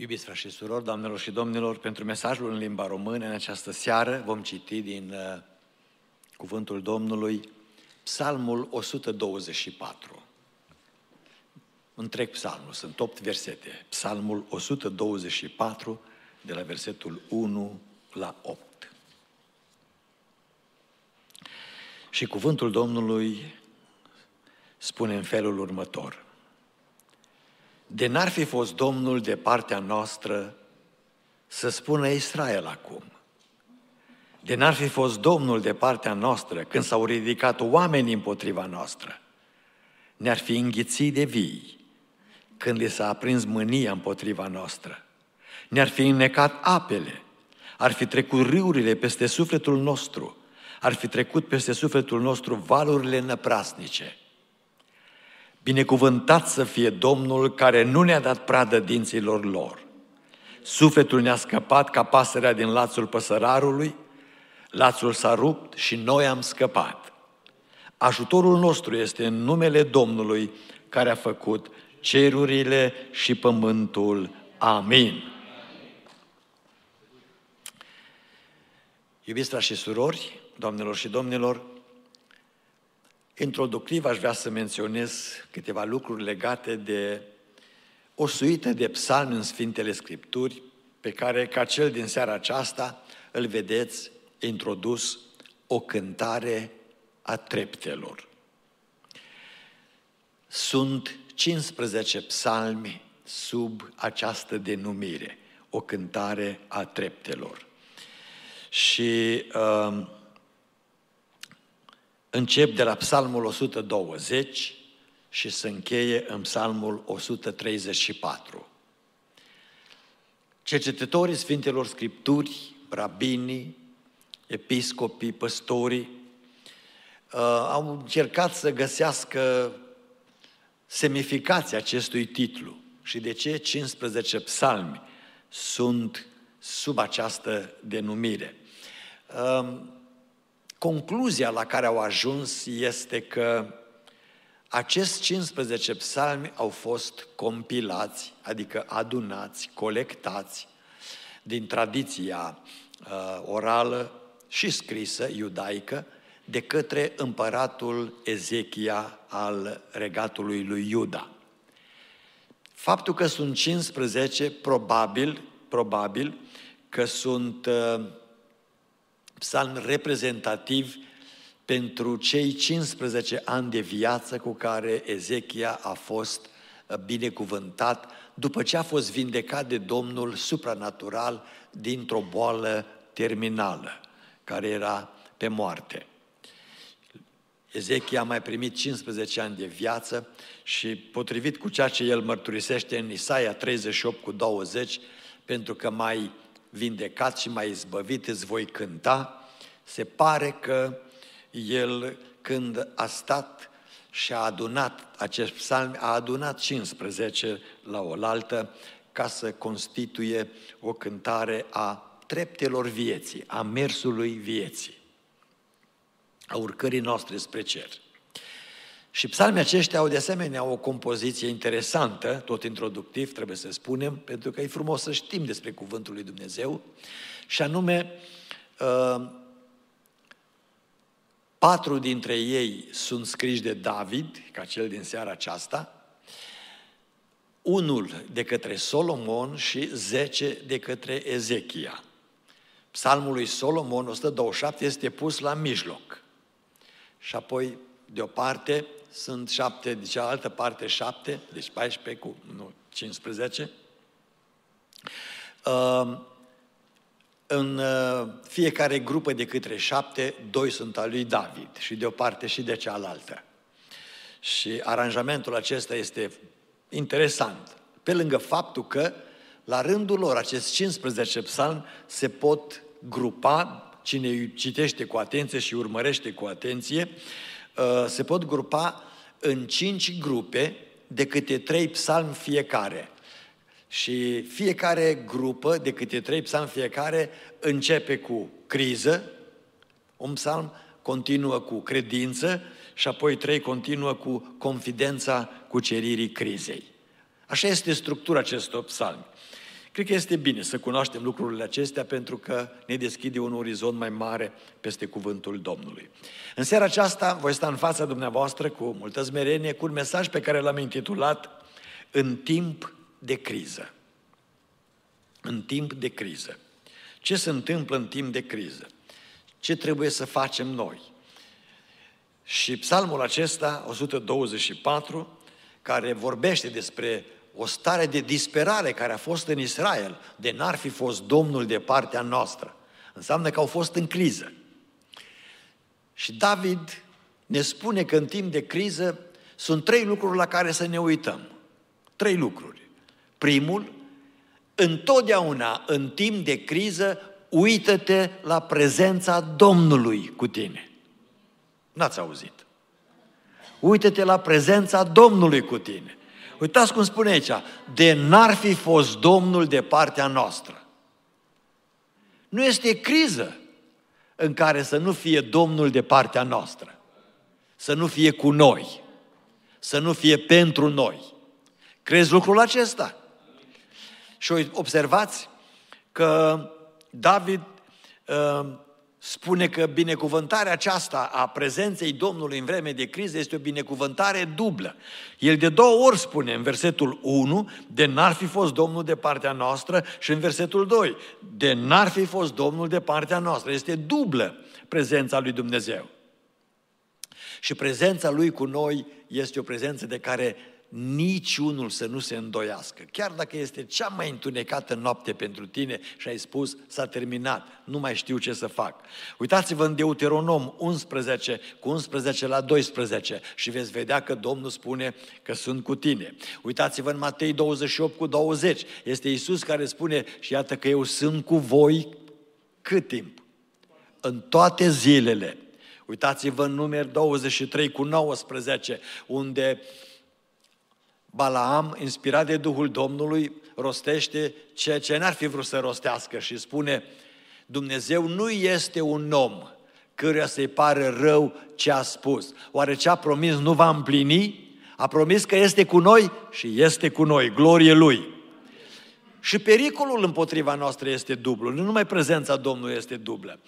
Iubiți frați și surori, doamnelor și domnilor, pentru mesajul în limba română în această seară vom citi din uh, cuvântul Domnului Psalmul 124. Întreg psalmul, sunt 8 versete. Psalmul 124, de la versetul 1 la 8. Și cuvântul Domnului spune în felul următor. De n-ar fi fost Domnul de partea noastră, să spună Israel acum. De n-ar fi fost Domnul de partea noastră când s-au ridicat oamenii împotriva noastră. Ne-ar fi înghițit de vii când li s-a aprins mânia împotriva noastră. Ne-ar fi înnecat apele, ar fi trecut râurile peste sufletul nostru, ar fi trecut peste sufletul nostru valurile năprasnice. Binecuvântat să fie Domnul care nu ne-a dat pradă dinților lor. Sufletul ne-a scăpat ca pasărea din lațul păsărarului, lațul s-a rupt și noi am scăpat. Ajutorul nostru este în numele Domnului care a făcut cerurile și pământul. Amin. Iubiți frați și surori, doamnelor și domnilor, introductiv aș vrea să menționez câteva lucruri legate de o suită de psalmi în Sfintele Scripturi, pe care, ca cel din seara aceasta, îl vedeți introdus o cântare a treptelor. Sunt 15 psalmi sub această denumire, o cântare a treptelor. Și uh, încep de la psalmul 120 și se încheie în psalmul 134. Cercetătorii Sfintelor Scripturi, rabinii, episcopii, păstorii, uh, au încercat să găsească semnificația acestui titlu și de ce 15 psalmi sunt sub această denumire. Um, concluzia la care au ajuns este că acești 15 psalmi au fost compilați, adică adunați, colectați din tradiția uh, orală și scrisă iudaică de către împăratul Ezechia al regatului lui Iuda. Faptul că sunt 15, probabil, probabil că sunt uh, psalmi reprezentativi pentru cei 15 ani de viață cu care Ezechia a fost uh, binecuvântat după ce a fost vindecat de Domnul supranatural dintr-o boală terminală, care era pe moarte. Ezechia a mai primit 15 ani de viață și potrivit cu ceea ce el mărturisește în Isaia 38 cu 20, pentru că mai vindecat și mai izbăvit îți voi cânta, se pare că el când a stat și a adunat acest psalm, a adunat 15 la oaltă ca să constituie o cântare a treptelor vieții, a mersului vieții a urcării noastre spre cer. Și psalmii aceștia au de asemenea o compoziție interesantă, tot introductiv, trebuie să spunem, pentru că e frumos să știm despre Cuvântul lui Dumnezeu, și anume, uh, patru dintre ei sunt scriși de David, ca cel din seara aceasta, unul de către Solomon și zece de către Ezechia. Psalmul lui Solomon, 127, este pus la mijloc și apoi de o parte sunt șapte, de cealaltă parte șapte, deci 14 cu, nu, 15. Uh, în uh, fiecare grupă de câte șapte, doi sunt al lui David și de o parte și de cealaltă. Și aranjamentul acesta este interesant. Pe lângă faptul că la rândul lor acest 15 psalm se pot grupa cine citește cu atenție și urmărește cu atenție, uh, se pot grupa în cinci grupe de câte trei psalmi fiecare. Și fiecare grupă de câte trei psalmi fiecare începe cu criză, un psalm continuă cu credință și apoi trei continuă cu confidența cuceririi crizei. Așa este structura acestor psalmi. Cred că este bine să cunoaștem lucrurile acestea pentru că ne deschide un orizont mai mare peste cuvântul Domnului. În seara aceasta voi sta în fața dumneavoastră cu multă smerenie cu un mesaj pe care l-am intitulat În timp de criză. În timp de criză. Ce se întâmplă în timp de criză? Ce trebuie să facem noi? Și psalmul acesta, 124, care vorbește despre o stare de disperare care a fost în Israel, de n-ar fi fost Domnul de partea noastră. Înseamnă că au fost în criză. Și David ne spune că în timp de criză sunt trei lucruri la care să ne uităm. Trei lucruri. Primul, întotdeauna în timp de criză, uită-te la prezența Domnului cu tine. N-ați auzit. Uită-te la prezența Domnului cu tine. Uitați cum spune aici, de n-ar fi fost Domnul de partea noastră. Nu este criză în care să nu fie Domnul de partea noastră, să nu fie cu noi, să nu fie pentru noi. Crezi lucrul acesta? Și observați că David uh, spune că binecuvântarea aceasta a prezenței Domnului în vreme de criză este o binecuvântare dublă. El de două ori spune în versetul 1, de n-ar fi fost Domnul de partea noastră și în versetul 2, de n-ar fi fost Domnul de partea noastră. Este dublă prezența lui Dumnezeu. Și prezența lui cu noi este o prezență de care niciunul să nu se îndoiască. Chiar dacă este cea mai întunecată noapte pentru tine și ai spus, s-a terminat, nu mai știu ce să fac. Uitați-vă în Deuteronom 11, cu 11 la 12 și veți vedea că Domnul spune că sunt cu tine. Uitați-vă în Matei 28 cu 20, este Isus care spune și iată că eu sunt cu voi cât timp? În toate zilele. Uitați-vă în număr 23 cu 19, unde uh, Balaam, inspirat de Duhul Domnului, rostește ceea ce n-ar fi vrut să rostească și spune Dumnezeu nu este un om căruia să-i pare rău ce a spus. Oare ce a promis nu va împlini? A promis că este cu noi și este cu noi. Glorie Lui! Și pericolul împotriva noastră este dublu. Nu numai prezența Domnului este dublă.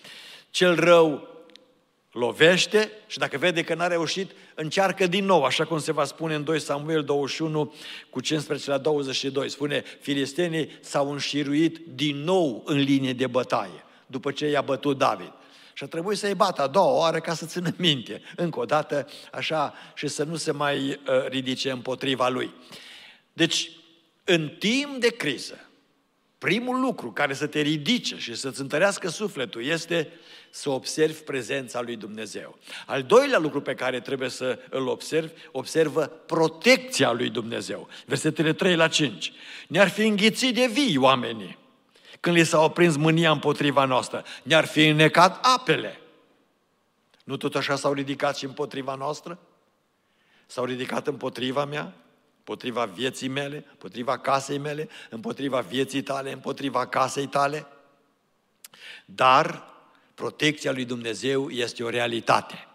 Cel rău lovește și dacă vede că n-a reușit, încearcă din nou, așa cum se va spune în 2 Samuel 21 cu 15 la 22. Spune, filistenii s-au înșiruit din nou în linie de bătaie, după ce i-a bătut David. Și a trebuit să-i bată a doua oară ca să țină minte, încă o dată, așa, și să nu se mai uh, ridice împotriva lui. Deci, în timp de criză, primul lucru care să te ridice și să-ți întărească sufletul este să observi prezența lui Dumnezeu. Al doilea lucru pe care trebuie să îl observi, observă protecția lui Dumnezeu. Versetele 3 la 5. Ne-ar fi înghițit de vii oamenii când li s-a oprins mânia împotriva noastră. Ne-ar fi înnecat apele. Nu tot așa s-au ridicat și împotriva noastră? S-au ridicat împotriva mea? Împotriva vieții mele? Împotriva casei mele? Împotriva vieții tale? Împotriva casei tale? Dar protecția lui Dumnezeu este o realitate.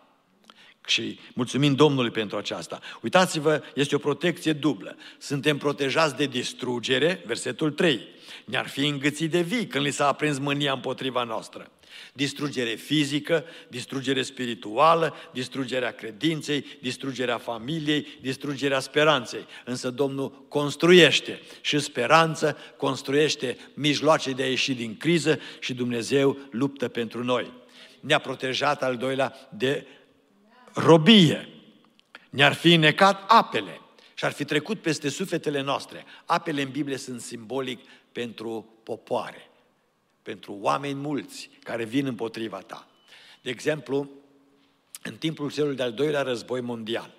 Și mulțumim Domnului pentru aceasta. Uitați-vă, este o protecție dublă. Suntem protejați de distrugere, versetul 3. Ne-ar fi îngățit de vii când li s-a aprins mânia împotriva noastră. Distrugere fizică, distrugere spirituală, distrugerea credinței, distrugerea familiei, distrugerea speranței. Însă Domnul construiește și speranță, construiește mijloace de a ieși din criză și Dumnezeu luptă pentru noi. Ne-a protejat al doilea de robie. Ne-ar fi necat apele și ar fi trecut peste sufletele noastre. Apele în Biblie sunt simbolic pentru popoare pentru oameni mulți care vin împotriva ta. De exemplu, în timpul celui de-al doilea război mondial,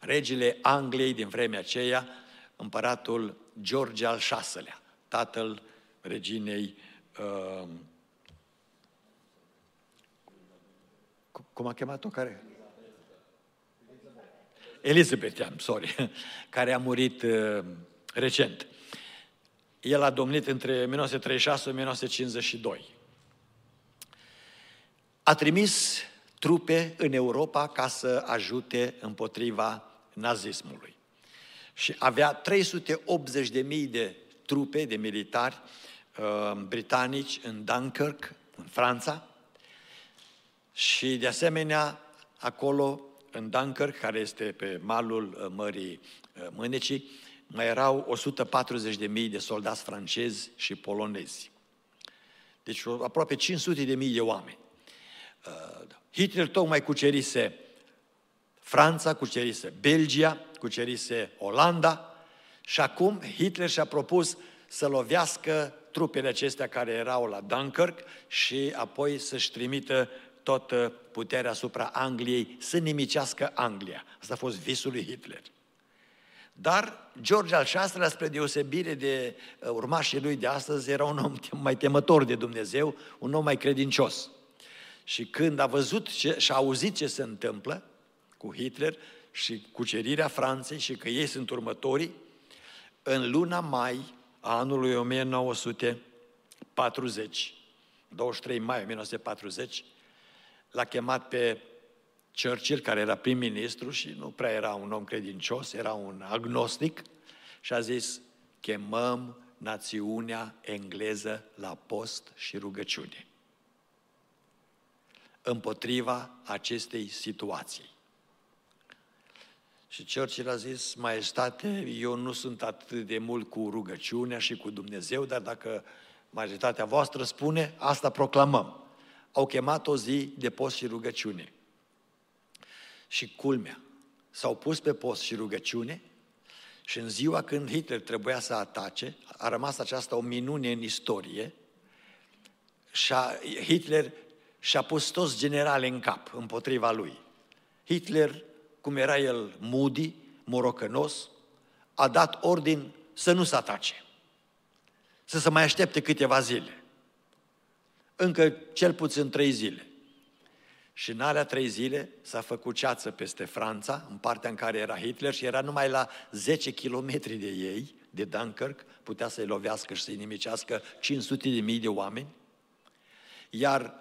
regele Angliei din vremea aceea, împăratul George al VI-lea, tatăl reginei uh, cum a chemat-o? Care? Elizabeth, sorry, care a murit uh, recent. El a domnit între 1936 și 1952. A trimis trupe în Europa ca să ajute împotriva nazismului. Și avea 380.000 de trupe de militari uh, britanici în Dunkirk, în Franța, și de asemenea acolo în Dunkirk, care este pe malul uh, Mării uh, Mânecii, mai erau 140.000 de soldați francezi și polonezi. Deci aproape 500.000 de oameni. Uh, Hitler tocmai cucerise Franța, cucerise Belgia, cucerise Olanda și acum Hitler și-a propus să lovească trupele acestea care erau la Dunkirk și apoi să-și trimită toată puterea asupra Angliei, să nimicească Anglia. Asta a fost visul lui Hitler. Dar George al VI-lea, spre deosebire de uh, urmașii lui de astăzi, era un om mai temător de Dumnezeu, un om mai credincios. Și când a văzut ce, și a auzit ce se întâmplă cu Hitler și cucerirea Franței și că ei sunt următorii, în luna mai a anului 1940, 23 mai 1940, l-a chemat pe Churchill, care era prim-ministru și nu prea era un om credincios, era un agnostic, și a zis, chemăm națiunea engleză la post și rugăciune împotriva acestei situații. Și Churchill a zis, maestate, eu nu sunt atât de mult cu rugăciunea și cu Dumnezeu, dar dacă majestatea voastră spune, asta proclamăm. Au chemat o zi de post și rugăciune. Și culmea, s-au pus pe post și rugăciune și în ziua când Hitler trebuia să atace, a rămas aceasta o minune în istorie, și Hitler și-a pus toți generale în cap împotriva lui. Hitler, cum era el moody, morocănos, a dat ordin să nu se atace, să se mai aștepte câteva zile. Încă cel puțin trei zile. Și în alea trei zile s-a făcut ceață peste Franța, în partea în care era Hitler și era numai la 10 km de ei, de Dunkirk, putea să-i lovească și să-i nimicească 500 de mii de oameni. Iar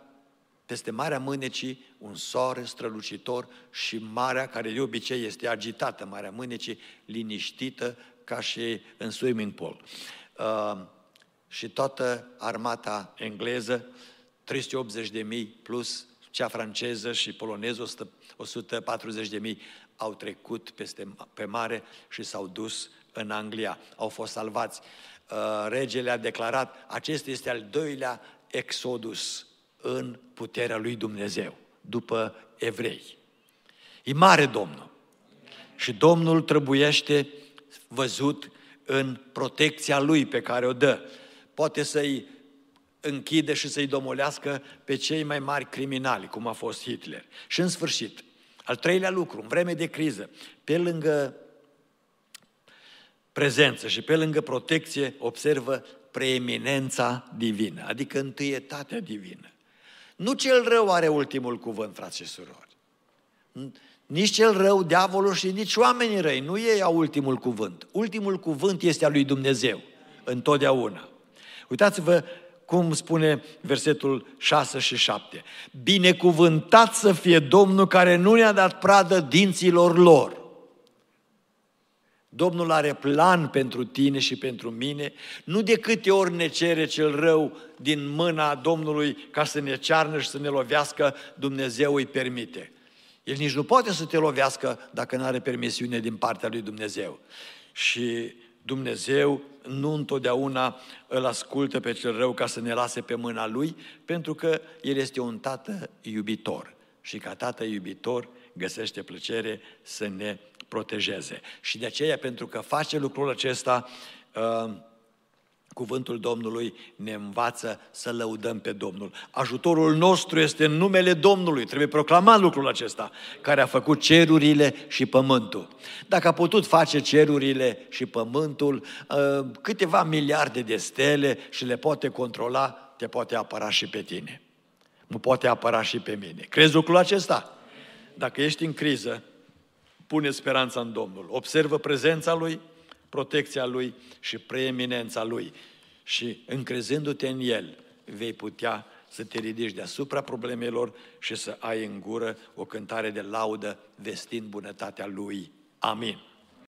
peste Marea Mânecii un soare strălucitor și marea, care de obicei este agitată, Marea Mânecii, liniștită ca și în swimming pool. Uh, și toată armata engleză, 380 de mii plus cea franceză și poloneză, 140 de mii, au trecut peste, pe mare și s-au dus în Anglia, au fost salvați. Uh, regele a declarat, acesta este al doilea exodus în puterea lui Dumnezeu, după evrei. E mare Domnul. Și Domnul trebuiește văzut în protecția lui pe care o dă. Poate să-i închide și să-i domolească pe cei mai mari criminali, cum a fost Hitler. Și în sfârșit, al treilea lucru, în vreme de criză, pe lângă prezență și pe lângă protecție, observă preeminența divină, adică întâietatea divină. Nu cel rău are ultimul cuvânt, frați și surori. Nici cel rău, diavolul și nici oamenii răi, nu ei au ultimul cuvânt. Ultimul cuvânt este al lui Dumnezeu, întotdeauna. Uitați-vă cum spune versetul 6 și 7. Binecuvântat să fie Domnul care nu ne-a dat pradă dinților lor. Domnul are plan pentru tine și pentru mine, nu de câte ori ne cere cel rău din mâna Domnului ca să ne cearnă și să ne lovească, Dumnezeu îi permite. El nici nu poate să te lovească dacă nu are permisiune din partea lui Dumnezeu. Și Dumnezeu nu întotdeauna îl ascultă pe cel rău ca să ne lase pe mâna lui, pentru că El este un tată iubitor. Și ca tată iubitor găsește plăcere să ne protejeze. Și de aceea, pentru că face lucrul acesta, uh, Cuvântul Domnului ne învață să lăudăm pe Domnul. Ajutorul nostru este în numele Domnului. Trebuie proclamat lucrul acesta, care a făcut cerurile și pământul. Dacă a putut face cerurile și pământul, uh, câteva miliarde de stele și le poate controla, te poate apăra și pe tine. Nu poate apăra și pe mine. Crezi lucrul acesta? Dacă ești în criză, pune speranța în Domnul. Observă prezența Lui, protecția Lui și preeminența Lui. Și încrezându-te în El, vei putea să te ridici deasupra problemelor și să ai în gură o cântare de laudă vestind bunătatea Lui. Amin.